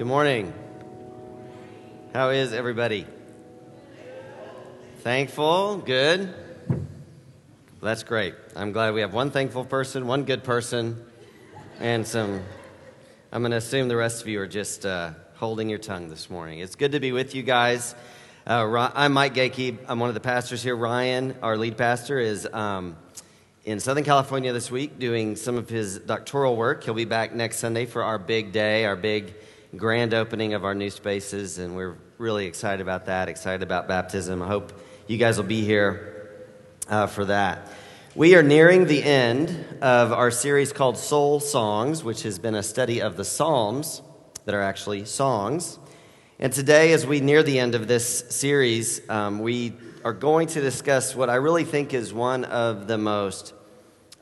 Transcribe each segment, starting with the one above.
Good morning. How is everybody? Thankful? Good? That's great. I'm glad we have one thankful person, one good person, and some. I'm going to assume the rest of you are just uh, holding your tongue this morning. It's good to be with you guys. Uh, I'm Mike Gakey. I'm one of the pastors here. Ryan, our lead pastor, is um, in Southern California this week doing some of his doctoral work. He'll be back next Sunday for our big day, our big grand opening of our new spaces, and we're really excited about that, excited about baptism. I hope you guys will be here uh, for that. We are nearing the end of our series called Soul Songs, which has been a study of the Psalms that are actually songs. And today, as we near the end of this series, um, we are going to discuss what I really think is one of the most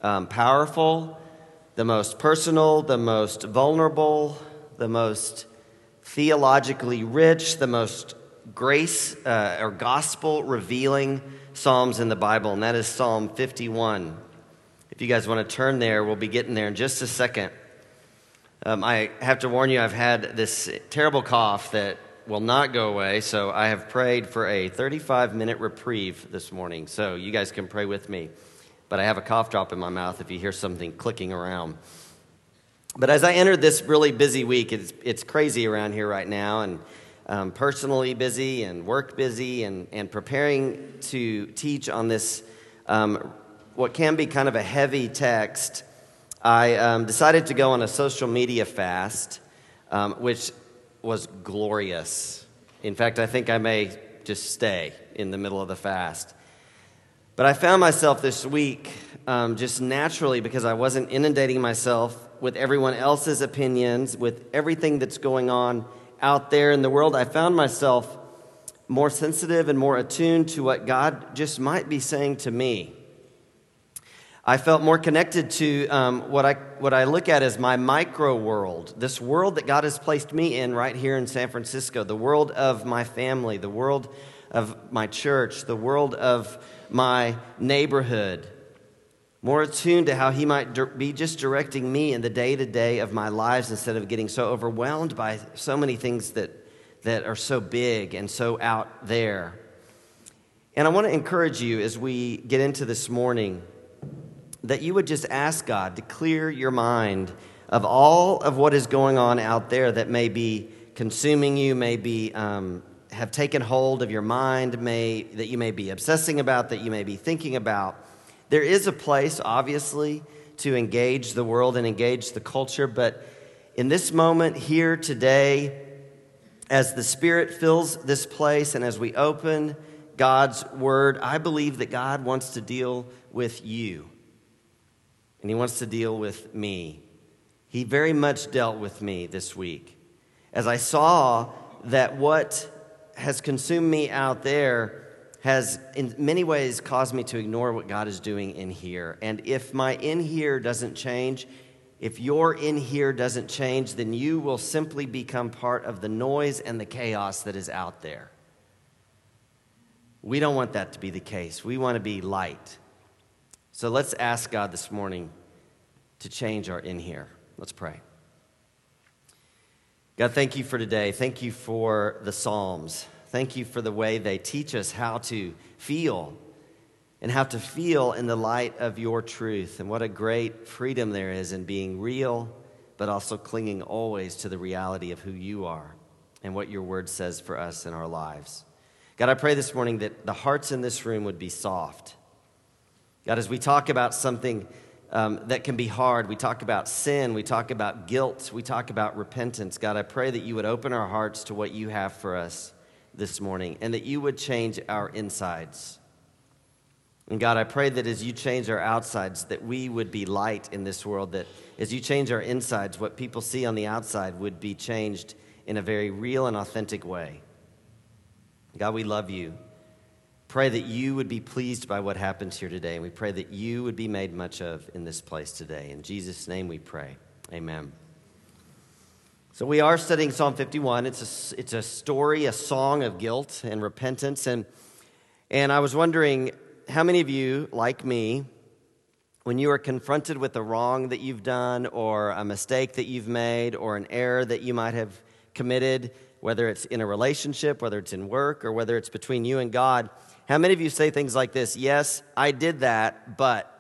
um, powerful, the most personal, the most vulnerable, the most theologically rich, the most grace uh, or gospel revealing Psalms in the Bible, and that is Psalm 51. If you guys want to turn there, we'll be getting there in just a second. Um, I have to warn you, I've had this terrible cough that will not go away, so I have prayed for a 35 minute reprieve this morning. So you guys can pray with me. But I have a cough drop in my mouth if you hear something clicking around. But as I entered this really busy week, it's, it's crazy around here right now, and um, personally busy and work busy, and, and preparing to teach on this, um, what can be kind of a heavy text. I um, decided to go on a social media fast, um, which was glorious. In fact, I think I may just stay in the middle of the fast. But I found myself this week um, just naturally because I wasn't inundating myself with everyone else's opinions, with everything that's going on out there in the world. I found myself more sensitive and more attuned to what God just might be saying to me. I felt more connected to um, what, I, what I look at as my micro world, this world that God has placed me in right here in San Francisco, the world of my family, the world of my church, the world of my neighborhood more attuned to how He might be just directing me in the day to day of my lives instead of getting so overwhelmed by so many things that, that are so big and so out there. And I want to encourage you as we get into this morning that you would just ask God to clear your mind of all of what is going on out there that may be consuming you, may be um, have taken hold of your mind, may that you may be obsessing about, that you may be thinking about there is a place, obviously, to engage the world and engage the culture, but in this moment here today, as the Spirit fills this place and as we open God's Word, I believe that God wants to deal with you. And He wants to deal with me. He very much dealt with me this week. As I saw that what has consumed me out there has in many ways caused me to ignore what God is doing in here. And if my in here doesn't change, if your in here doesn't change, then you will simply become part of the noise and the chaos that is out there. We don't want that to be the case. We want to be light. So let's ask God this morning to change our in here. Let's pray. God, thank you for today. Thank you for the Psalms. Thank you for the way they teach us how to feel and how to feel in the light of your truth. And what a great freedom there is in being real, but also clinging always to the reality of who you are and what your word says for us in our lives. God, I pray this morning that the hearts in this room would be soft. God, as we talk about something um, that can be hard, we talk about sin, we talk about guilt, we talk about repentance. God, I pray that you would open our hearts to what you have for us this morning and that you would change our insides. And God, I pray that as you change our outsides, that we would be light in this world, that as you change our insides, what people see on the outside would be changed in a very real and authentic way. God, we love you. Pray that you would be pleased by what happens here today, and we pray that you would be made much of in this place today. In Jesus' name we pray. Amen. So, we are studying Psalm 51. It's a, it's a story, a song of guilt and repentance. And, and I was wondering how many of you, like me, when you are confronted with a wrong that you've done, or a mistake that you've made, or an error that you might have committed, whether it's in a relationship, whether it's in work, or whether it's between you and God, how many of you say things like this? Yes, I did that, but.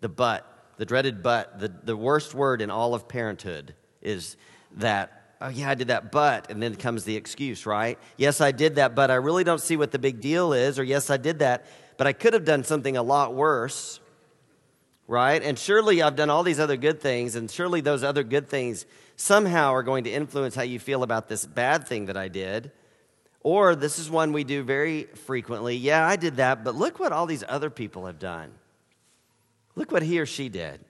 The but, the dreaded but, the, the worst word in all of parenthood is that oh, yeah, I did that, but, and then comes the excuse, right? Yes, I did that, but I really don't see what the big deal is, or yes, I did that, but I could have done something a lot worse, right? And surely I've done all these other good things, and surely those other good things somehow are going to influence how you feel about this bad thing that I did. Or this is one we do very frequently. Yeah, I did that, but look what all these other people have done. Look what he or she did.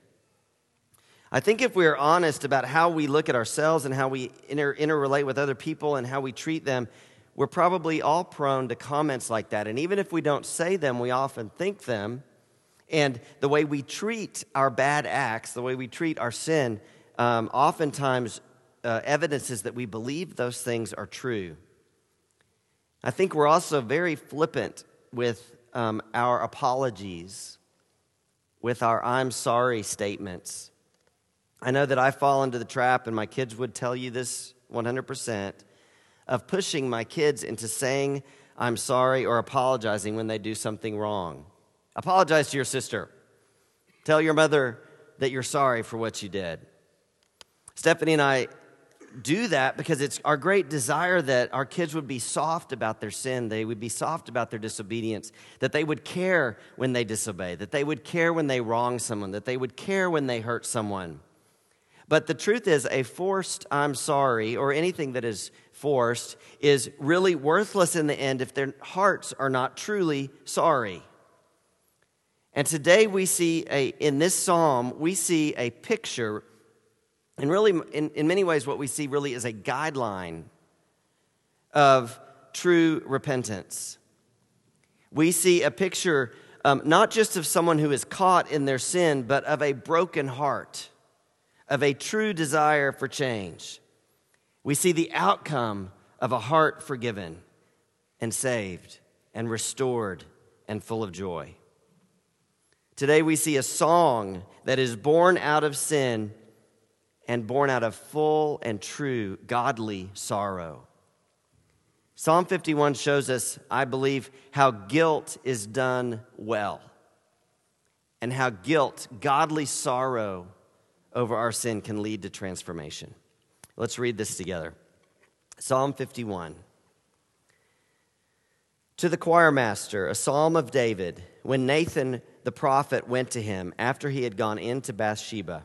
I think if we're honest about how we look at ourselves and how we inter- interrelate with other people and how we treat them, we're probably all prone to comments like that. And even if we don't say them, we often think them. And the way we treat our bad acts, the way we treat our sin, um, oftentimes uh, evidences that we believe those things are true. I think we're also very flippant with um, our apologies, with our I'm sorry statements. I know that I fall into the trap, and my kids would tell you this 100%, of pushing my kids into saying, I'm sorry, or apologizing when they do something wrong. Apologize to your sister. Tell your mother that you're sorry for what you did. Stephanie and I do that because it's our great desire that our kids would be soft about their sin, they would be soft about their disobedience, that they would care when they disobey, that they would care when they wrong someone, that they would care when they hurt someone. But the truth is, a forced I'm sorry or anything that is forced is really worthless in the end if their hearts are not truly sorry. And today we see a, in this psalm, we see a picture, and really, in, in many ways, what we see really is a guideline of true repentance. We see a picture um, not just of someone who is caught in their sin, but of a broken heart of a true desire for change. We see the outcome of a heart forgiven and saved and restored and full of joy. Today we see a song that is born out of sin and born out of full and true godly sorrow. Psalm 51 shows us, I believe, how guilt is done well and how guilt, godly sorrow, over our sin can lead to transformation. Let's read this together. Psalm 51. To the choir master, a psalm of David, when Nathan the prophet went to him after he had gone into Bathsheba.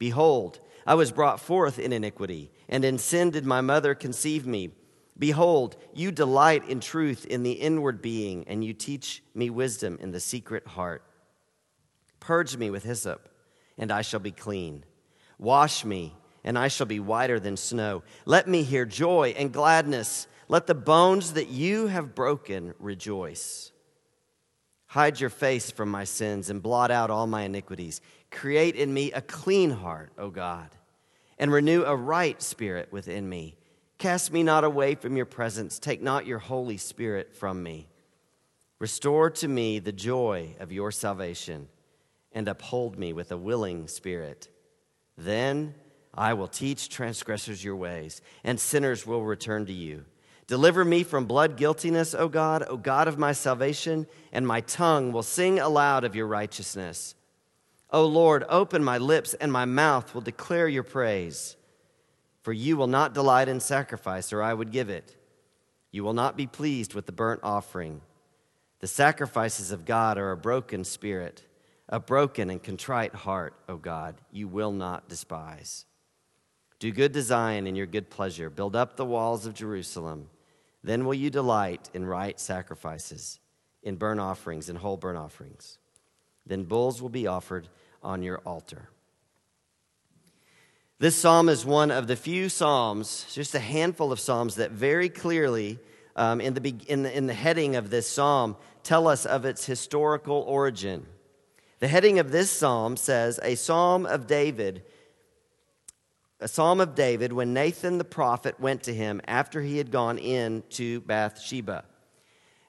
Behold, I was brought forth in iniquity, and in sin did my mother conceive me. Behold, you delight in truth in the inward being, and you teach me wisdom in the secret heart. Purge me with hyssop, and I shall be clean. Wash me, and I shall be whiter than snow. Let me hear joy and gladness. Let the bones that you have broken rejoice. Hide your face from my sins and blot out all my iniquities. Create in me a clean heart, O God, and renew a right spirit within me. Cast me not away from your presence. Take not your Holy Spirit from me. Restore to me the joy of your salvation and uphold me with a willing spirit. Then I will teach transgressors your ways, and sinners will return to you. Deliver me from blood guiltiness, O God, O God of my salvation, and my tongue will sing aloud of your righteousness. O Lord, open my lips, and my mouth will declare your praise. For you will not delight in sacrifice, or I would give it. You will not be pleased with the burnt offering. The sacrifices of God are a broken spirit a broken and contrite heart, O God, you will not despise. Do good Zion in your good pleasure. Build up the walls of Jerusalem. Then will you delight in right sacrifices, in burnt offerings, and whole burnt offerings. Then bulls will be offered on your altar. This psalm is one of the few psalms, just a handful of psalms, that very clearly, um, in, the, in, the, in the heading of this psalm, tell us of its historical origin. The heading of this psalm says, A psalm of David, a psalm of David when Nathan the prophet went to him after he had gone in to Bathsheba.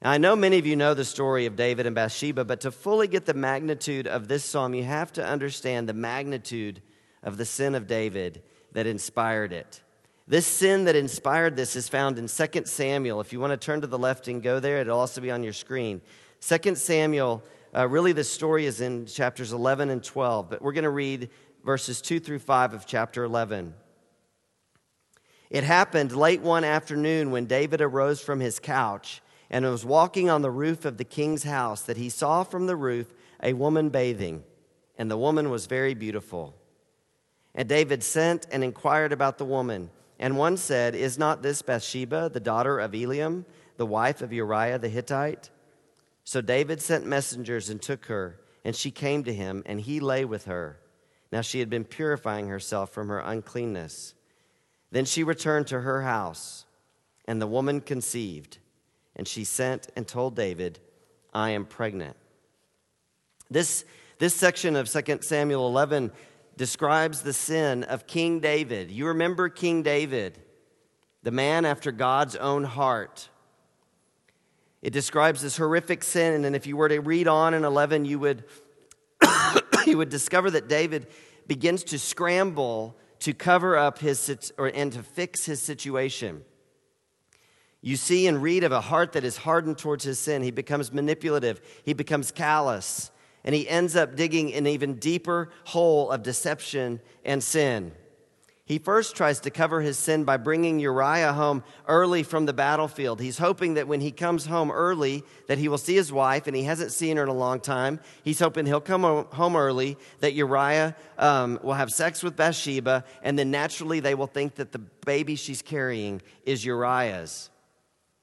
Now, I know many of you know the story of David and Bathsheba, but to fully get the magnitude of this psalm, you have to understand the magnitude of the sin of David that inspired it. This sin that inspired this is found in 2 Samuel. If you want to turn to the left and go there, it'll also be on your screen. 2 Samuel, uh, really, the story is in chapters 11 and 12, but we're going to read verses 2 through 5 of chapter 11. It happened late one afternoon when David arose from his couch and was walking on the roof of the king's house that he saw from the roof a woman bathing, and the woman was very beautiful. And David sent and inquired about the woman. And one said, Is not this Bathsheba, the daughter of Eliam, the wife of Uriah the Hittite? So David sent messengers and took her, and she came to him, and he lay with her. Now she had been purifying herself from her uncleanness. Then she returned to her house, and the woman conceived. And she sent and told David, I am pregnant. This, this section of 2 Samuel 11 describes the sin of King David. You remember King David, the man after God's own heart. It describes this horrific sin, and if you were to read on in 11, you would, you would discover that David begins to scramble to cover up his or, and to fix his situation. You see and read of a heart that is hardened towards his sin. He becomes manipulative, he becomes callous, and he ends up digging an even deeper hole of deception and sin. He first tries to cover his sin by bringing Uriah home early from the battlefield. He's hoping that when he comes home early that he will see his wife, and he hasn't seen her in a long time. He's hoping he'll come home early, that Uriah um, will have sex with Bathsheba, and then naturally they will think that the baby she's carrying is Uriah's,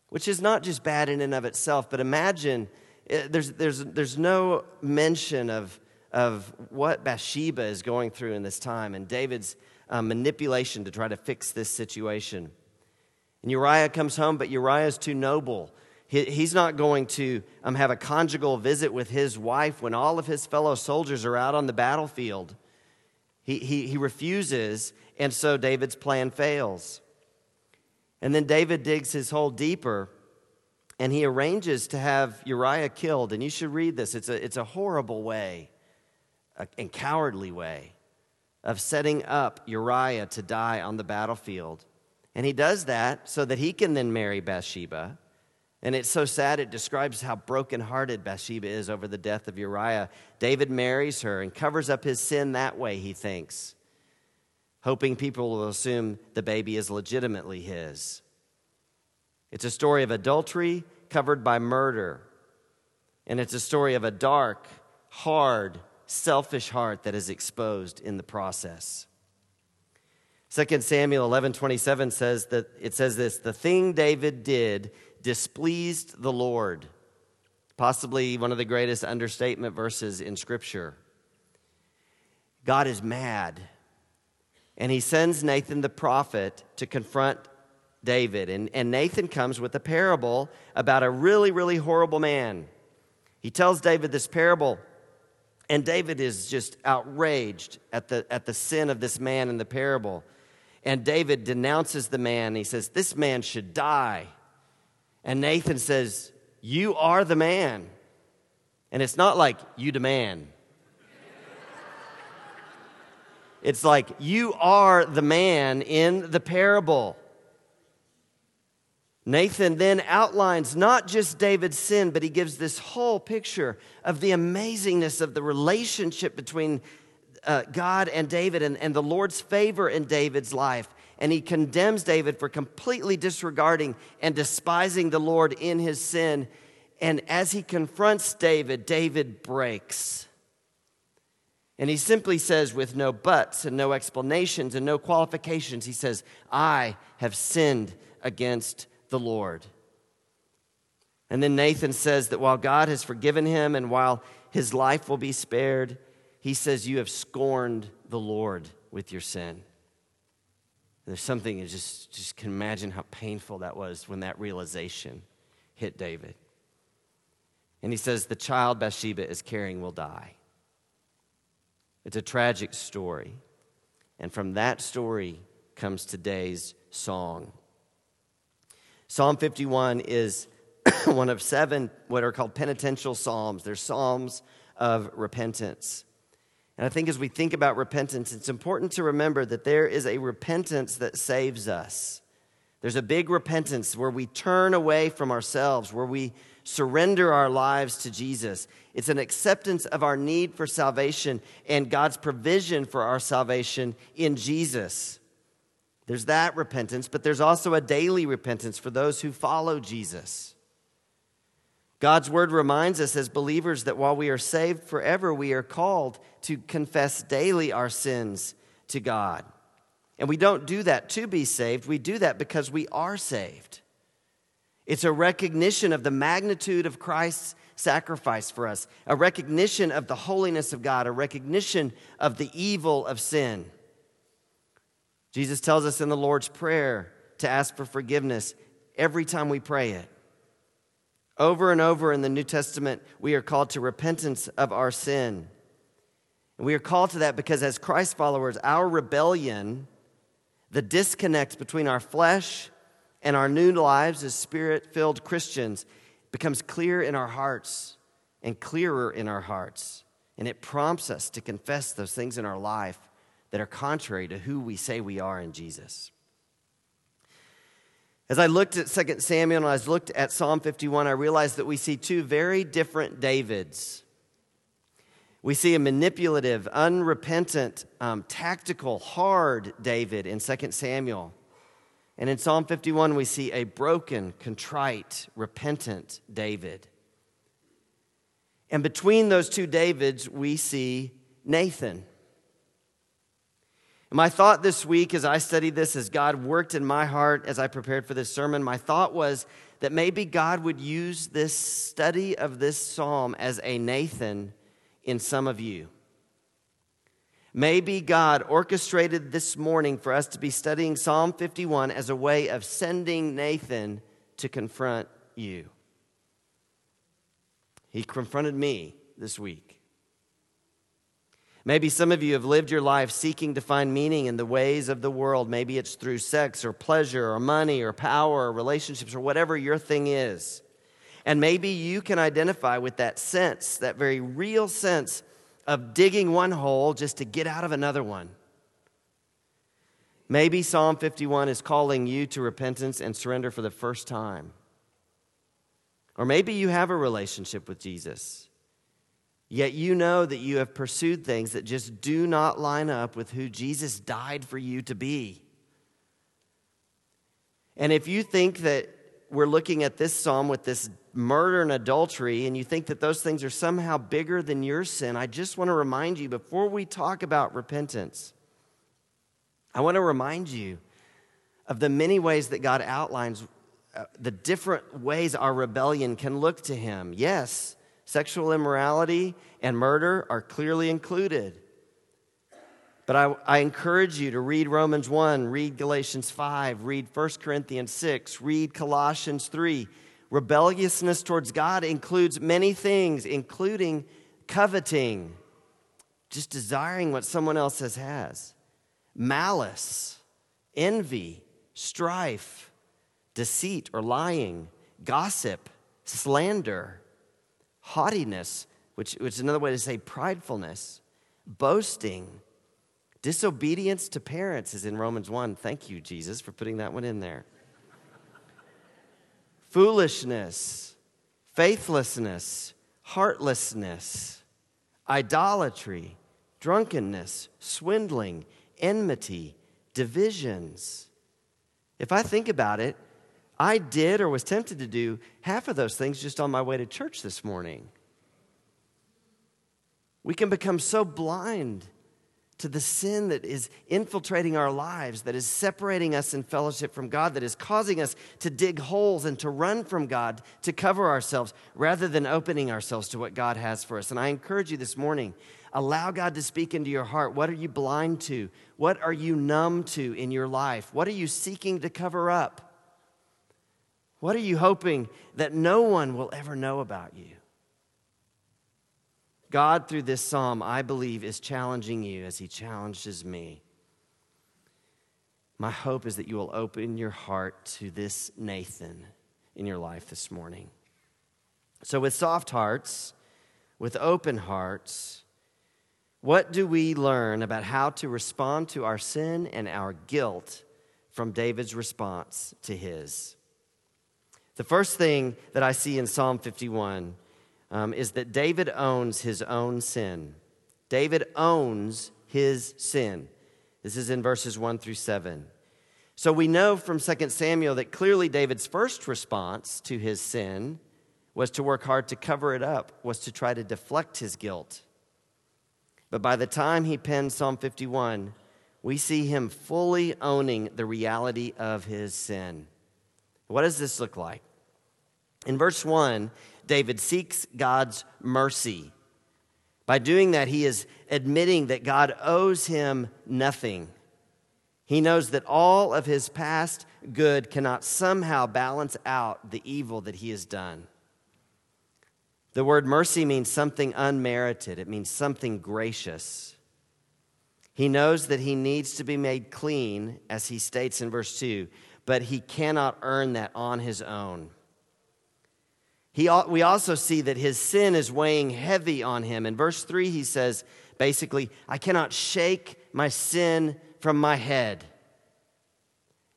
which is not just bad in and of itself, but imagine Eh, there's, there's, there's no mention of, of what Bathsheba is going through in this time and David's uh, manipulation to try to fix this situation. And Uriah comes home, but Uriah is too noble. He, he's not going to um, have a conjugal visit with his wife when all of his fellow soldiers are out on the battlefield. He, he, he refuses, and so David's plan fails. And then David digs his hole deeper and he arranges to have Uriah killed. And you should read this. It's a, it's a horrible way, a, and cowardly way of setting up Uriah to die on the battlefield. And he does that so that he can then marry Bathsheba. And it's so sad, it describes how brokenhearted Bathsheba is over the death of Uriah. David marries her and covers up his sin that way, he thinks, hoping people will assume the baby is legitimately his. It's a story of adultery covered by murder. And it's a story of a dark, hard, selfish heart that is exposed in the process. 2 Samuel 11 27 says that it says this the thing David did displeased the Lord. Possibly one of the greatest understatement verses in Scripture. God is mad. And he sends Nathan the prophet to confront David. And, and Nathan comes with a parable about a really, really horrible man. He tells David this parable, and David is just outraged at the, at the sin of this man in the parable. And David denounces the man. He says, This man should die. And Nathan says, You are the man. And it's not like you demand. It's like you are the man in the parable. Nathan then outlines not just David's sin, but he gives this whole picture of the amazingness of the relationship between uh, God and David and, and the Lord's favor in David's life. And he condemns David for completely disregarding and despising the Lord in his sin. And as he confronts David, David breaks. And he simply says, with no buts and no explanations and no qualifications, he says, I have sinned against the Lord. And then Nathan says that while God has forgiven him and while his life will be spared, he says, You have scorned the Lord with your sin. There's something you just, just can imagine how painful that was when that realization hit David. And he says, The child Bathsheba is carrying will die. It's a tragic story. And from that story comes today's song. Psalm 51 is one of seven what are called penitential psalms. They're psalms of repentance. And I think as we think about repentance, it's important to remember that there is a repentance that saves us. There's a big repentance where we turn away from ourselves, where we surrender our lives to Jesus. It's an acceptance of our need for salvation and God's provision for our salvation in Jesus. There's that repentance, but there's also a daily repentance for those who follow Jesus. God's word reminds us as believers that while we are saved forever, we are called to confess daily our sins to God. And we don't do that to be saved, we do that because we are saved. It's a recognition of the magnitude of Christ's sacrifice for us, a recognition of the holiness of God, a recognition of the evil of sin. Jesus tells us in the Lord's Prayer to ask for forgiveness every time we pray it. Over and over in the New Testament, we are called to repentance of our sin. And we are called to that because, as Christ followers, our rebellion, the disconnect between our flesh and our new lives as spirit filled Christians becomes clear in our hearts and clearer in our hearts. And it prompts us to confess those things in our life that are contrary to who we say we are in Jesus. As I looked at 2 Samuel and I looked at Psalm 51, I realized that we see two very different Davids. We see a manipulative, unrepentant, um, tactical, hard David in 2 Samuel. And in Psalm 51, we see a broken, contrite, repentant David. And between those two Davids, we see Nathan. And my thought this week as I studied this, as God worked in my heart as I prepared for this sermon, my thought was that maybe God would use this study of this psalm as a Nathan in some of you. Maybe God orchestrated this morning for us to be studying Psalm 51 as a way of sending Nathan to confront you. He confronted me this week. Maybe some of you have lived your life seeking to find meaning in the ways of the world. Maybe it's through sex or pleasure or money or power or relationships or whatever your thing is. And maybe you can identify with that sense, that very real sense of digging one hole just to get out of another one. Maybe Psalm 51 is calling you to repentance and surrender for the first time. Or maybe you have a relationship with Jesus, yet you know that you have pursued things that just do not line up with who Jesus died for you to be. And if you think that we're looking at this psalm with this murder and adultery, and you think that those things are somehow bigger than your sin, I just want to remind you before we talk about repentance, I want to remind you of the many ways that God outlines uh, the different ways our rebellion can look to Him. Yes, sexual immorality and murder are clearly included. But I, I, encourage you to read Romans 1, read Galatians 5, read 1 Corinthians 6, read Colossians 3. Rebelliousness towards God includes many things, including coveting, just desiring what someone else has, malice, envy, strife, deceit or lying, gossip, slander, haughtiness, which, which is another way to say pridefulness, boasting Disobedience to parents is in Romans 1. Thank you, Jesus, for putting that one in there. Foolishness, faithlessness, heartlessness, idolatry, drunkenness, swindling, enmity, divisions. If I think about it, I did or was tempted to do half of those things just on my way to church this morning. We can become so blind to the sin that is infiltrating our lives, that is separating us in fellowship from God, that is causing us to dig holes and to run from God, to cover ourselves, rather than opening ourselves to what God has for us. And I encourage you this morning allow God to speak into your heart. What are you blind to? What are you numb to in your life? What are you seeking to cover up? What are you hoping that no one will ever know about you? God, through this psalm, I believe, is challenging you as he challenges me. My hope is that you will open your heart to this Nathan in your life this morning. So, with soft hearts, with open hearts, what do we learn about how to respond to our sin and our guilt from David's response to his? The first thing that I see in Psalm 51 um, is that David owns his own sin. David owns his sin. This is in verses 1 through 7. So we know from 2 Samuel that clearly David's first response to his sin was to work hard to cover it up, was to try to deflect his guilt. But by the time he penned Psalm 51, we see him fully owning the reality of his sin. What does this look like? In verse 1, David seeks God's mercy. By doing that, he is admitting that God owes him nothing. He knows that all of his past good cannot somehow balance out the evil that he has done. The word mercy means something unmerited, it means something gracious. He knows that he needs to be made clean, as he states in verse 2, but he cannot earn that on his own. He, we also see that his sin is weighing heavy on him. In verse 3, he says, basically, I cannot shake my sin from my head.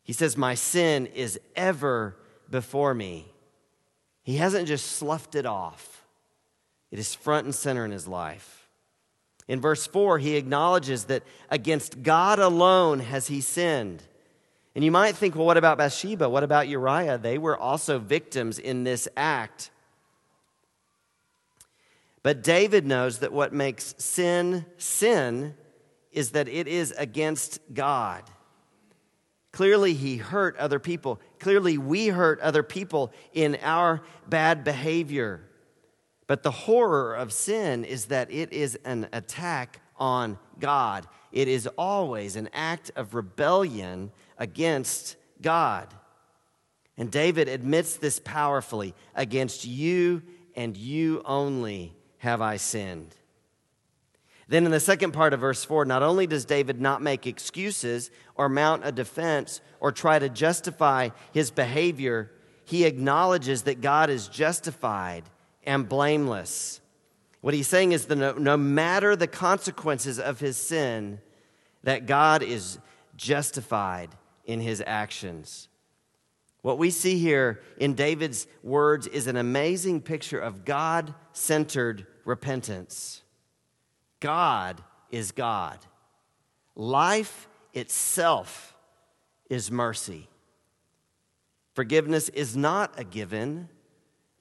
He says, My sin is ever before me. He hasn't just sloughed it off, it is front and center in his life. In verse 4, he acknowledges that against God alone has he sinned. And you might think, well, what about Bathsheba? What about Uriah? They were also victims in this act. But David knows that what makes sin sin is that it is against God. Clearly, he hurt other people. Clearly, we hurt other people in our bad behavior. But the horror of sin is that it is an attack on God. It is always an act of rebellion against God. And David admits this powerfully against you and you only have I sinned. Then in the second part of verse 4, not only does David not make excuses or mount a defense or try to justify his behavior, he acknowledges that God is justified and blameless. What he's saying is that no, no matter the consequences of his sin, that God is justified in his actions. What we see here in David's words is an amazing picture of God centered repentance. God is God. Life itself is mercy. Forgiveness is not a given,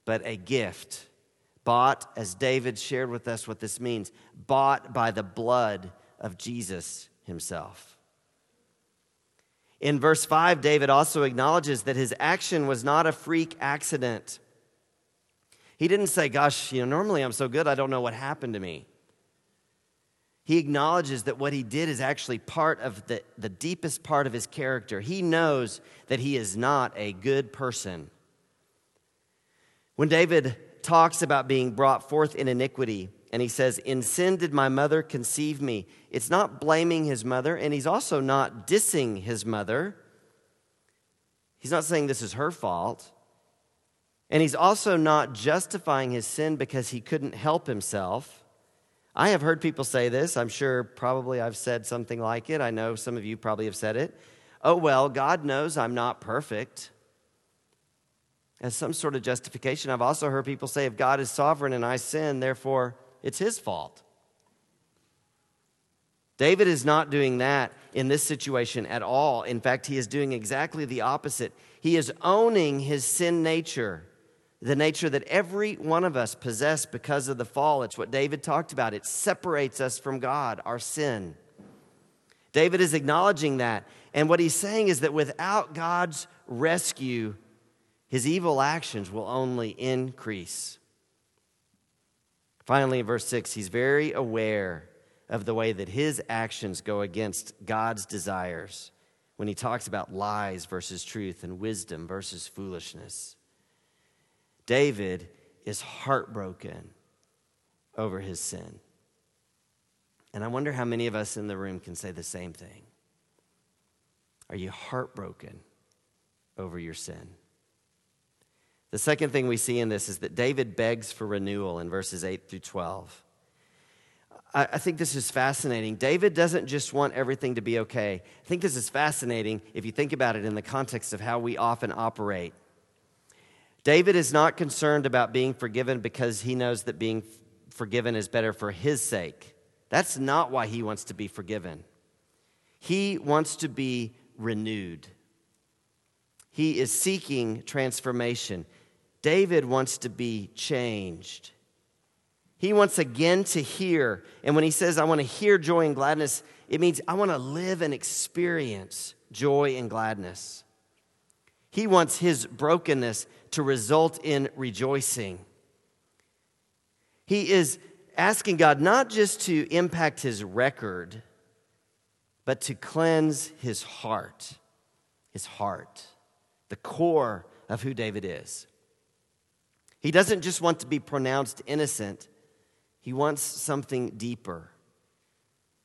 but a gift. Bought, as David shared with us what this means, bought by the blood of Jesus himself. In verse 5, David also acknowledges that his action was not a freak accident. He didn't say, Gosh, you know, normally I'm so good, I don't know what happened to me. He acknowledges that what he did is actually part of the, the deepest part of his character. He knows that he is not a good person. When David talks about being brought forth in iniquity, and he says, In sin did my mother conceive me. It's not blaming his mother, and he's also not dissing his mother. He's not saying this is her fault. And he's also not justifying his sin because he couldn't help himself. I have heard people say this. I'm sure probably I've said something like it. I know some of you probably have said it. Oh, well, God knows I'm not perfect. As some sort of justification, I've also heard people say if God is sovereign and I sin, therefore it's his fault. David is not doing that in this situation at all. In fact, he is doing exactly the opposite. He is owning his sin nature the nature that every one of us possess because of the fall. It's what David talked about. It separates us from God, our sin. David is acknowledging that. And what he's saying is that without God's rescue, his evil actions will only increase. Finally, in verse 6, he's very aware of the way that his actions go against God's desires when he talks about lies versus truth and wisdom versus foolishness. David is heartbroken over his sin. And I wonder how many of us in the room can say the same thing. Are you heartbroken over your sin? The second thing we see in this is that David begs for renewal in verses 8 through 12. I, think this is fascinating. David doesn't just want everything to be okay. I think this is fascinating if you think about it in the context of how we often operate. David is not concerned about being forgiven because he knows that being forgiven is better for his sake. That's not why he wants to be forgiven. He wants to be renewed. He is seeking transformation. David wants to be changed. He wants again to hear. And when he says, I want to hear joy and gladness, it means I want to live and experience joy and gladness. He wants his brokenness to result in rejoicing. He is asking God not just to impact his record, but to cleanse his heart. His heart, the core of who David is. He doesn't just want to be pronounced innocent, he wants something deeper.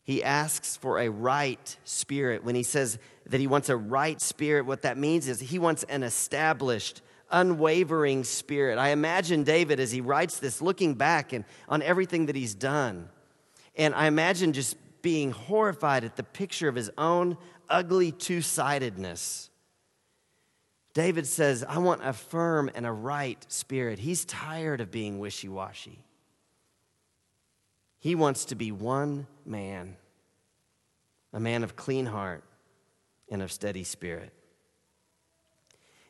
He asks for a right spirit. When he says that he wants a right spirit, what that means is he wants an established, unwavering spirit. I imagine David as he writes this looking back and on everything that he's done. And I imagine just being horrified at the picture of his own ugly two sidedness. David says, I want a firm and a right spirit. He's tired of being wishy washy. He wants to be one man, a man of clean heart and of steady spirit.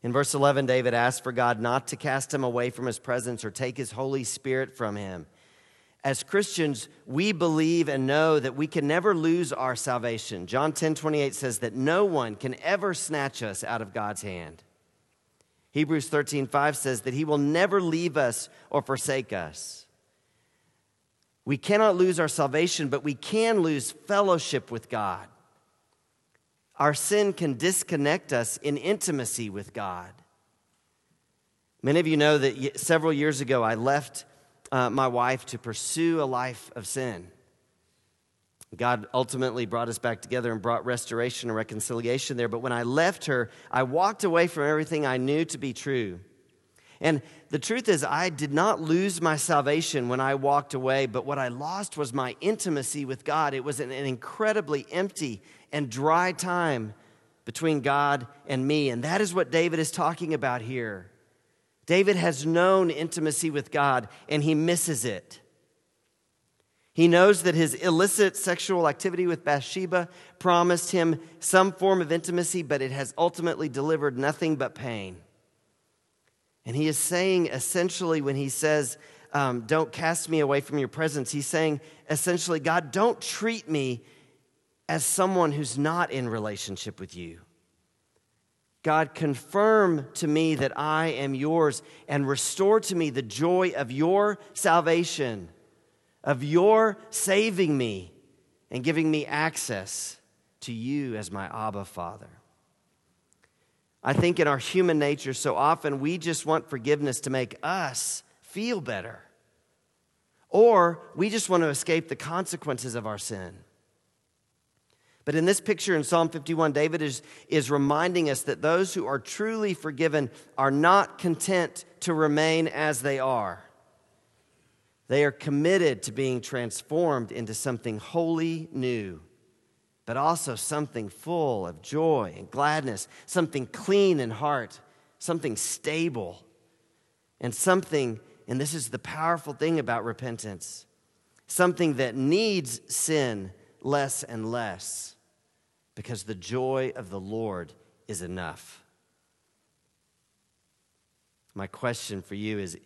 In verse 11, David asked for God not to cast him away from his presence or take his Holy Spirit from him. As Christians, we believe and know that we can never lose our salvation. John 10 28 says that no one can ever snatch us out of God's hand. Hebrews 13 5 says that he will never leave us or forsake us. We cannot lose our salvation, but we can lose fellowship with God. Our sin can disconnect us in intimacy with God. Many of you know that several years ago I left uh, my wife to pursue a life of sin. God ultimately brought us back together and brought restoration and reconciliation there. But when I left her, I walked away from everything I knew to be true. And the truth is, I did not lose my salvation when I walked away, but what I lost was my intimacy with God. It was an, incredibly empty and dry time between God and me. And that is what David is talking about here. David has known intimacy with God and he misses it. He knows that his illicit sexual activity with Bathsheba promised him some form of intimacy, but it has ultimately delivered nothing but pain. And he is saying essentially, when he says, um, Don't cast me away from your presence, he's saying essentially, God, don't treat me as someone who's not in relationship with you. God, confirm to me that I am yours and restore to me the joy of your salvation, of your saving me and giving me access to you as my Abba Father. I think in our human nature, so often we just want forgiveness to make us feel better. Or we just want to escape the consequences of our sin. But in this picture in Psalm 51, David is, is reminding us that those who are truly forgiven are not content to remain as they are. They are committed to being transformed into something wholly new, but also something full of joy and gladness, something clean in heart, something stable, and something, and this is the powerful thing about repentance, something that needs sin less and less because the joy of the Lord is enough. My question for you is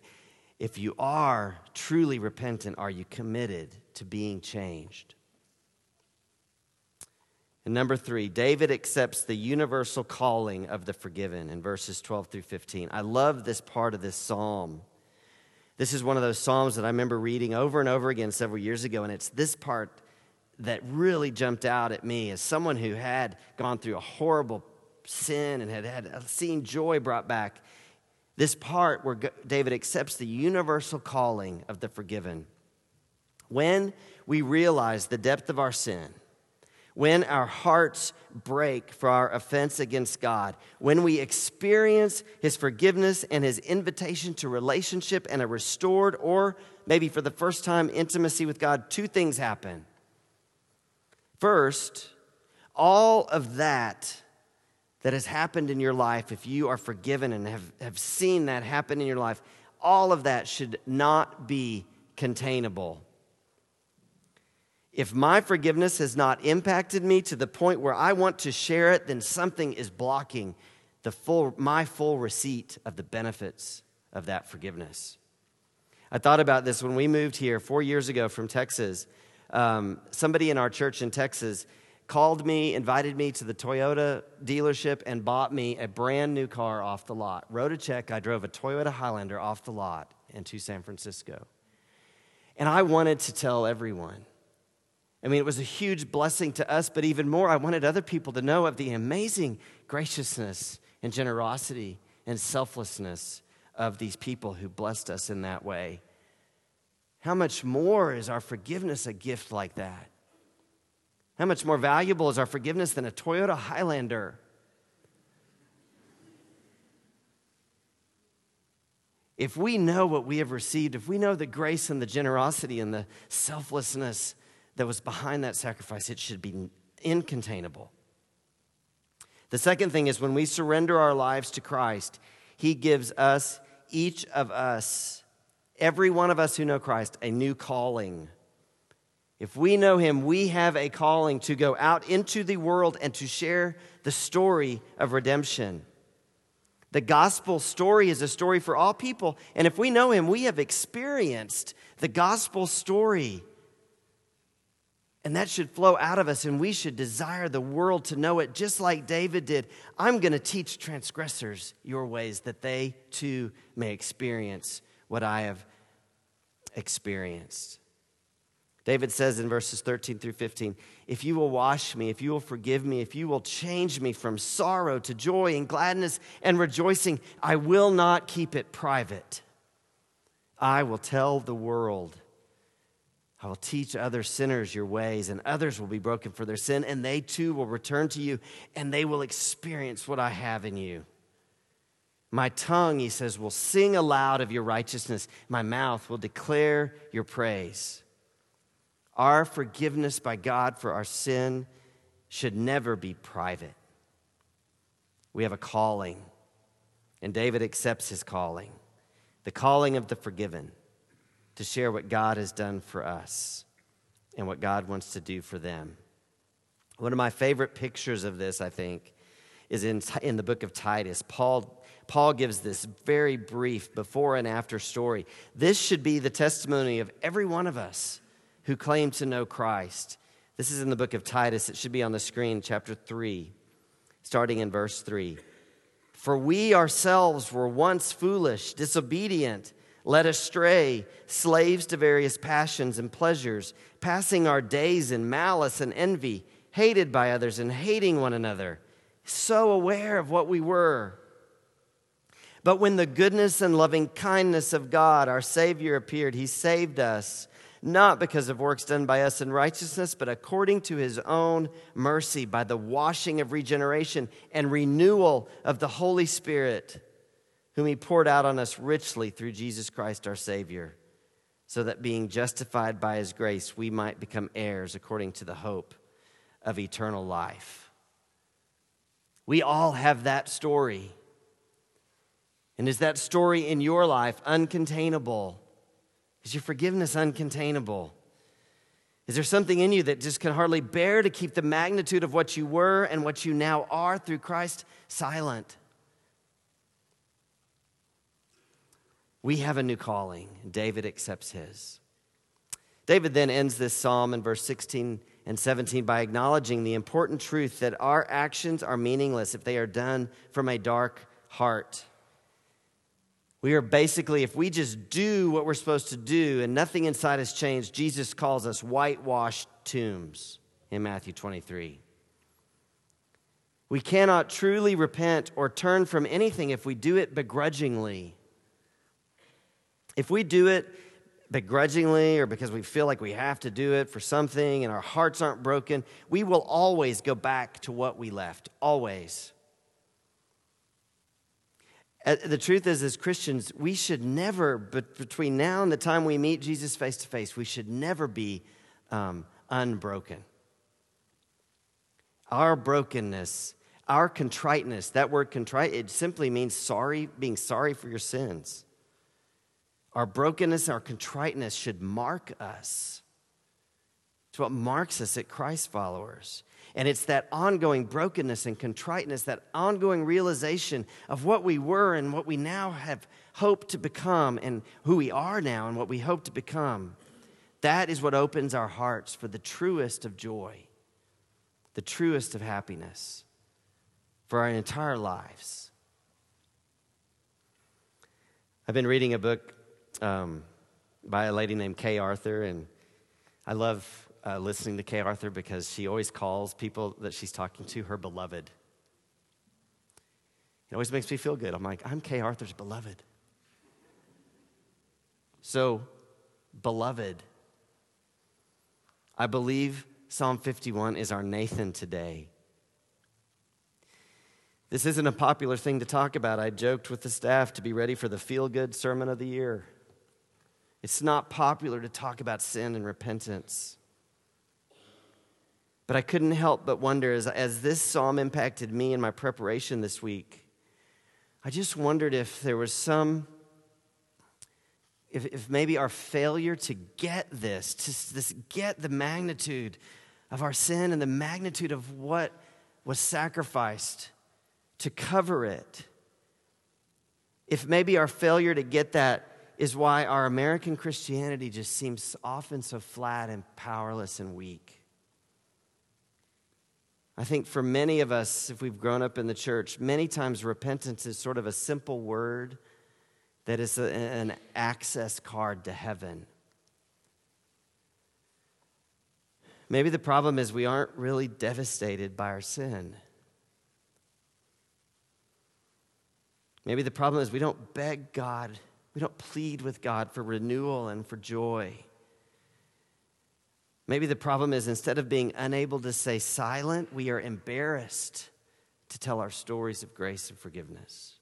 if you are truly repentant, are you committed to being changed? And number three, David accepts the universal calling of the forgiven in verses 12 through 15. I love this part of this psalm. This is one of those psalms that I remember reading over and over again several years ago, and it's this part that really jumped out at me as someone who had gone through a horrible sin and had, had seen joy brought back. This part where David accepts the universal calling of the forgiven. When we realize the depth of our sin, when our hearts break for our offense against God, when we experience His forgiveness and His invitation to relationship and a restored, or maybe for the first time, intimacy with God, two things happen. First, all of that that has happened in your life, if you are forgiven and have, have seen that happen in your life, all of that should not be containable if my forgiveness has not impacted me to the point where I want to share it, then something is blocking the full, my full receipt of the benefits of that forgiveness. I thought about this when we moved here four years ago from Texas. Um, somebody in our church in Texas called me, invited me to the Toyota dealership, and bought me a brand new car off the lot. Wrote a check. I drove a Toyota Highlander off the lot into San Francisco. And I wanted to tell everyone I mean, it was a huge blessing to us, but even more, I wanted other people to know of the amazing graciousness and generosity and selflessness of these people who blessed us in that way. How much more is our forgiveness a gift like that? How much more valuable is our forgiveness than a Toyota Highlander? If we know what we have received, if we know the grace and the generosity and the selflessness that was behind that sacrifice, it should be incontainable. The second thing is when we surrender our lives to Christ, He gives us, each of us, every one of us who know Christ, a new calling. If we know Him, we have a calling to go out into the world and to share the story of redemption. The gospel story is a story for all people. And if we know Him, we have experienced the gospel story. And that should flow out of us, and we should desire the world to know it just like David did. I'm going to teach transgressors your ways that they too may experience what I have experienced. David says in verses 13 through 15 If you will wash me, if you will forgive me, if you will change me from sorrow to joy and gladness and rejoicing, I will not keep it private. I will tell the world I will teach other sinners your ways, and others will be broken for their sin, and they too will return to you, and they will experience what I have in you. My tongue, he says, will sing aloud of your righteousness. My mouth will declare your praise. Our forgiveness by God for our sin should never be private. We have a calling, and David accepts his calling the calling of the forgiven to share what God has done for us and what God wants to do for them. One of my favorite pictures of this, I think, is in, in the book of Titus. Paul, Paul gives this very brief before and after story. This should be the testimony of every one of us who claim to know Christ. This is in the book of Titus. It should be on the screen, chapter 3, starting in verse 3. For we ourselves were once foolish, disobedient led astray, slaves to various passions and pleasures, passing our days in malice and envy, hated by others and hating one another, so aware of what we were. But when the goodness and loving kindness of God, our Savior, appeared, He saved us, not because of works done by us in righteousness, but according to His own mercy, by the washing of regeneration and renewal of the Holy Spirit whom he poured out on us richly through Jesus Christ our Savior, so that being justified by his grace, we might become heirs according to the hope of eternal life. We all have that story. And is that story in your life uncontainable? Is your forgiveness uncontainable? Is there something in you that just can hardly bear to keep the magnitude of what you were and what you now are through Christ silent? We have a new calling. David accepts his. David then ends this psalm in verse 16 and 17 by acknowledging the important truth that our actions are meaningless if they are done from a dark heart. We are basically, if we just do what we're supposed to do and nothing inside has changed, Jesus calls us whitewashed tombs in Matthew 23. We cannot truly repent or turn from anything if we do it begrudgingly. If we do it begrudgingly or because we feel like we have to do it for something and our hearts aren't broken, we will always go back to what we left. Always. Uh, the truth is, as Christians, we should never, but between now and the time we meet Jesus face to face, we should never be um, unbroken. Our brokenness our contriteness, that word contrite, it simply means sorry, being sorry for your sins. Our brokenness, our contriteness should mark us. It's what marks us at Christ followers. And it's that ongoing brokenness and contriteness, that ongoing realization of what we were and what we now have hoped to become, and who we are now and what we hope to become. That is what opens our hearts for the truest of joy, the truest of happiness for our entire lives. I've been reading a book um, by a lady named Kay Arthur, and I love uh, listening to Kay Arthur because she always calls people that she's talking to her beloved. It always makes me feel good. I'm like, I'm Kay Arthur's beloved. So, beloved, I believe Psalm 51 is our Nathan today. This isn't a popular thing to talk about. I joked with the staff to be ready for the feel good sermon of the year. It's not popular to talk about sin and repentance. But I couldn't help but wonder as, as this psalm impacted me in my preparation this week, I just wondered if there was some, if, if maybe our failure to get this, to this, get the magnitude of our sin and the magnitude of what was sacrificed to cover it. If maybe our failure to get that is why our American Christianity just seems often so flat and powerless and weak. I think for many of us, if we've grown up in the church, many times repentance is sort of a simple word that is a, an access card to heaven. Maybe the problem is we aren't really devastated by our sin. Maybe the problem is we don't beg God, we don't plead with God for renewal and for joy. Maybe the problem is instead of being unable to say silent, we are embarrassed to tell our stories of grace and forgiveness.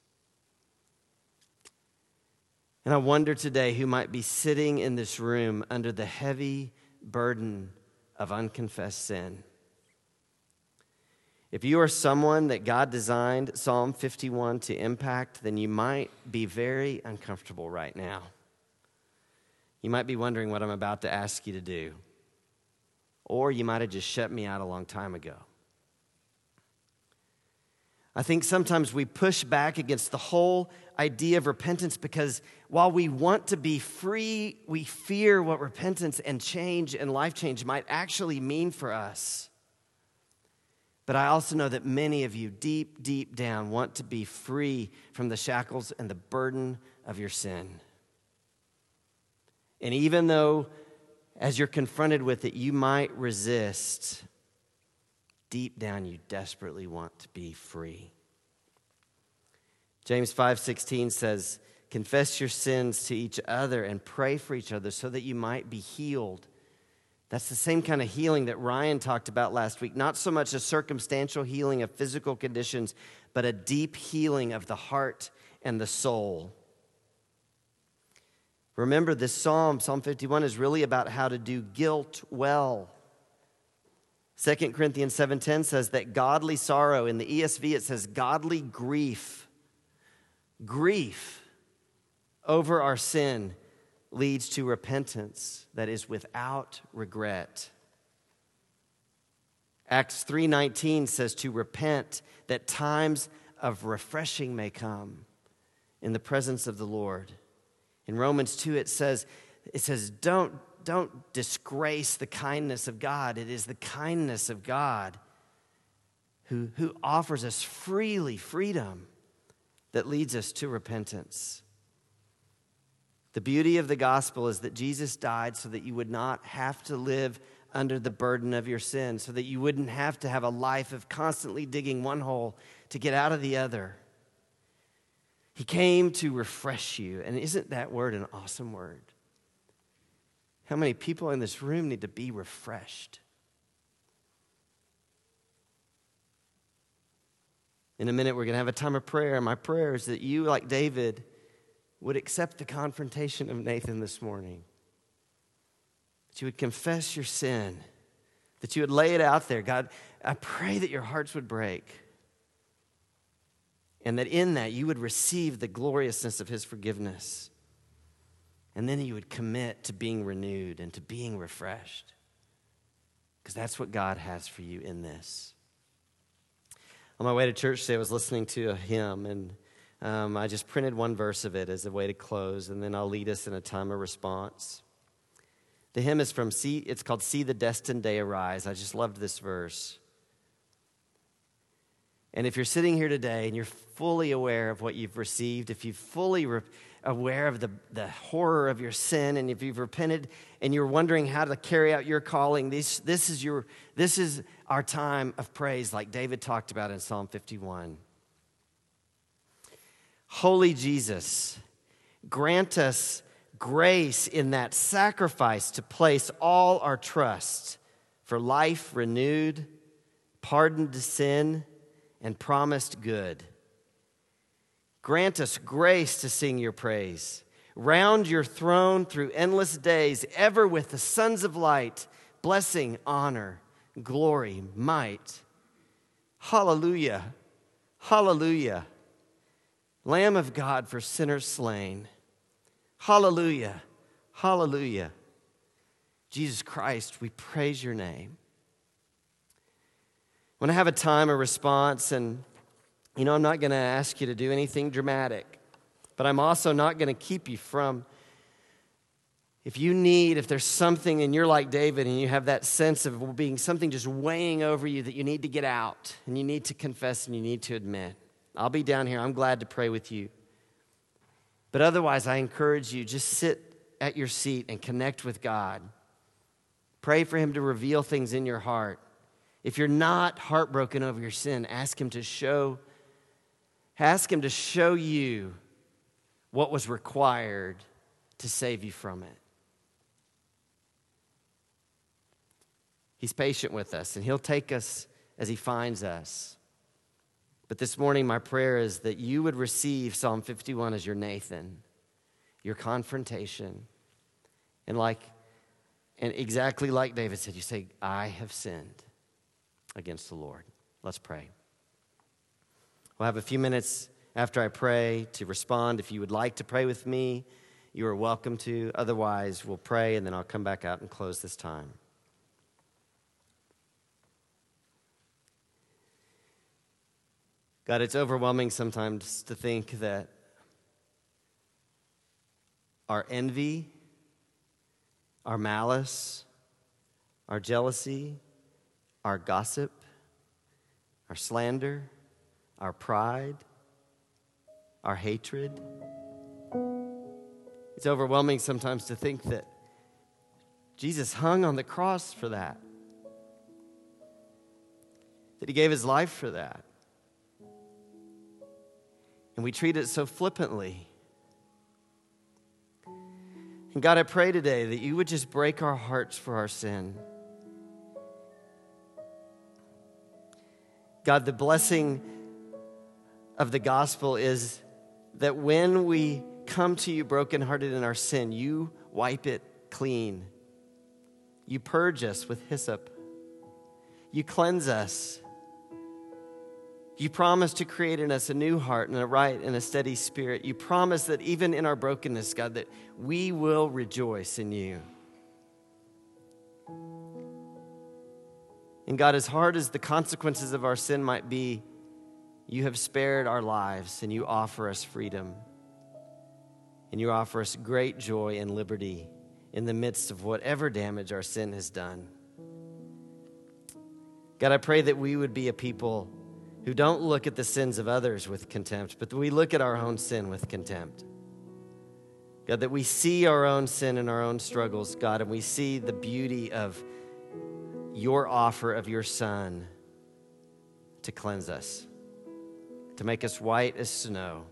And I wonder today who might be sitting in this room under the heavy burden of unconfessed sin. If you are someone that God designed Psalm 51 to impact, then you might be very uncomfortable right now. You might be wondering what I'm about to ask you to do. Or you might have just shut me out a long time ago. I think sometimes we push back against the whole idea of repentance because while we want to be free, we fear what repentance and change and life change might actually mean for us. But I also know that many of you, deep, deep down, want to be free from the shackles and the burden of your sin. And even though, as you're confronted with it, you might resist, deep down, you desperately want to be free. James 5:16 says, "Confess your sins to each other and pray for each other so that you might be healed." That's the same kind of healing that Ryan talked about last week. Not so much a circumstantial healing of physical conditions, but a deep healing of the heart and the soul. Remember, this psalm, Psalm 51, is really about how to do guilt well. 2 Corinthians 7:10 says that godly sorrow in the ESV it says godly grief grief over our sin leads to repentance that is without regret. Acts 3:19 says to repent that times of refreshing may come in the presence of the Lord. In Romans 2 it says it says don't don't disgrace the kindness of God. It is the kindness of God who, who offers us freely freedom that leads us to repentance. The beauty of the gospel is that Jesus died so that you would not have to live under the burden of your sin, so that you wouldn't have to have a life of constantly digging one hole to get out of the other. He came to refresh you. And isn't that word an awesome word? How many people in this room need to be refreshed? In a minute, we're going to have a time of prayer. My prayer is that you, like David, would accept the confrontation of Nathan this morning. That you would confess your sin, that you would lay it out there. God, I pray that your hearts would break. And that in that you would receive the gloriousness of his forgiveness. And then you would commit to being renewed and to being refreshed. Because that's what God has for you in this. On my way to church today, I was listening to a hymn, and um, I just printed one verse of it as a way to close, and then I'll lead us in a time of response. The hymn is from See, it's called See the Destined Day Arise. I just loved this verse. And if you're sitting here today and you're fully aware of what you've received, if you're fully re- aware of the, the horror of your sin, and if you've repented and you're wondering how to carry out your calling, this, this, is, your, this is our time of praise, like David talked about in Psalm 51. Holy Jesus, grant us grace in that sacrifice to place all our trust for life renewed, pardon to sin and promised good. Grant us grace to sing your praise. Round your throne through endless days, ever with the sons of light, blessing, honor, glory, might. Hallelujah. Hallelujah. Lamb of God for sinners slain. Hallelujah. Hallelujah. Jesus Christ, we praise your name. When I have a time of response, and you know, I'm not going to ask you to do anything dramatic, but I'm also not going to keep you from. If you need, if there's something and you're like David and you have that sense of being something just weighing over you that you need to get out and you need to confess and you need to admit, I'll be down here. I'm glad to pray with you. But otherwise, I encourage you just sit at your seat and connect with God. Pray for Him to reveal things in your heart. If you're not heartbroken over your sin, ask him to show ask him to show you what was required to save you from it. He's patient with us and he'll take us as he finds us. But this morning, my prayer is that you would receive Psalm 51 as your Nathan, your confrontation. And like, and exactly like David said, you say, I have sinned against the Lord. Let's pray. We'll have a few minutes after I pray to respond. If you would like to pray with me, you are welcome to. Otherwise, we'll pray and then I'll come back out and close this time. God, it's overwhelming sometimes to think that our envy, our malice, our jealousy, our gossip, our slander, our pride, our hatred. It's overwhelming sometimes to think that Jesus hung on the cross for that, that he gave his life for that. And we treat it so flippantly. And God, I pray today that you would just break our hearts for our sin. God, the blessing of the gospel is that when we come to you brokenhearted in our sin, you wipe it clean. You purge us with hyssop. You cleanse us. You promise to create in us a new heart and a right and a steady spirit. You promise that even in our brokenness, God, that we will rejoice in you. And God, as hard as the consequences of our sin might be, you have spared our lives and you offer us freedom. And you offer us great joy and liberty in the midst of whatever damage our sin has done. God, I pray that we would be a people who don't look at the sins of others with contempt, but we look at our own sin with contempt. God, that we see our own sin and our own struggles, God, and we see the beauty of your offer of your Son to cleanse us, to make us white as snow.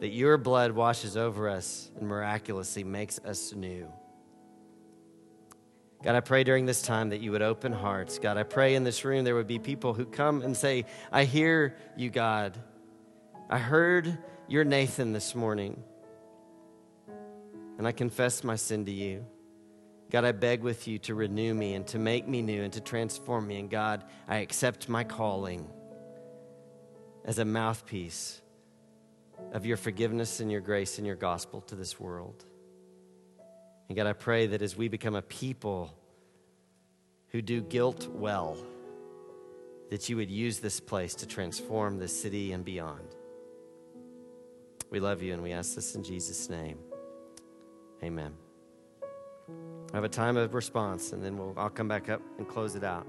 That your blood washes over us and miraculously makes us new. God, I pray during this time that you would open hearts. God, I pray in this room there would be people who come and say, I hear you, God. I heard your Nathan this morning, and I confess my sin to you. God, I beg with you to renew me and to make me new and to transform me. And God, I accept my calling as a mouthpiece of your forgiveness and your grace and your gospel to this world. And God, I pray that as we become a people who do guilt well, that you would use this place to transform this city and beyond. We love you and we ask this in Jesus' name. Amen. I have a time of response and then we'll, I'll come back up and close it out.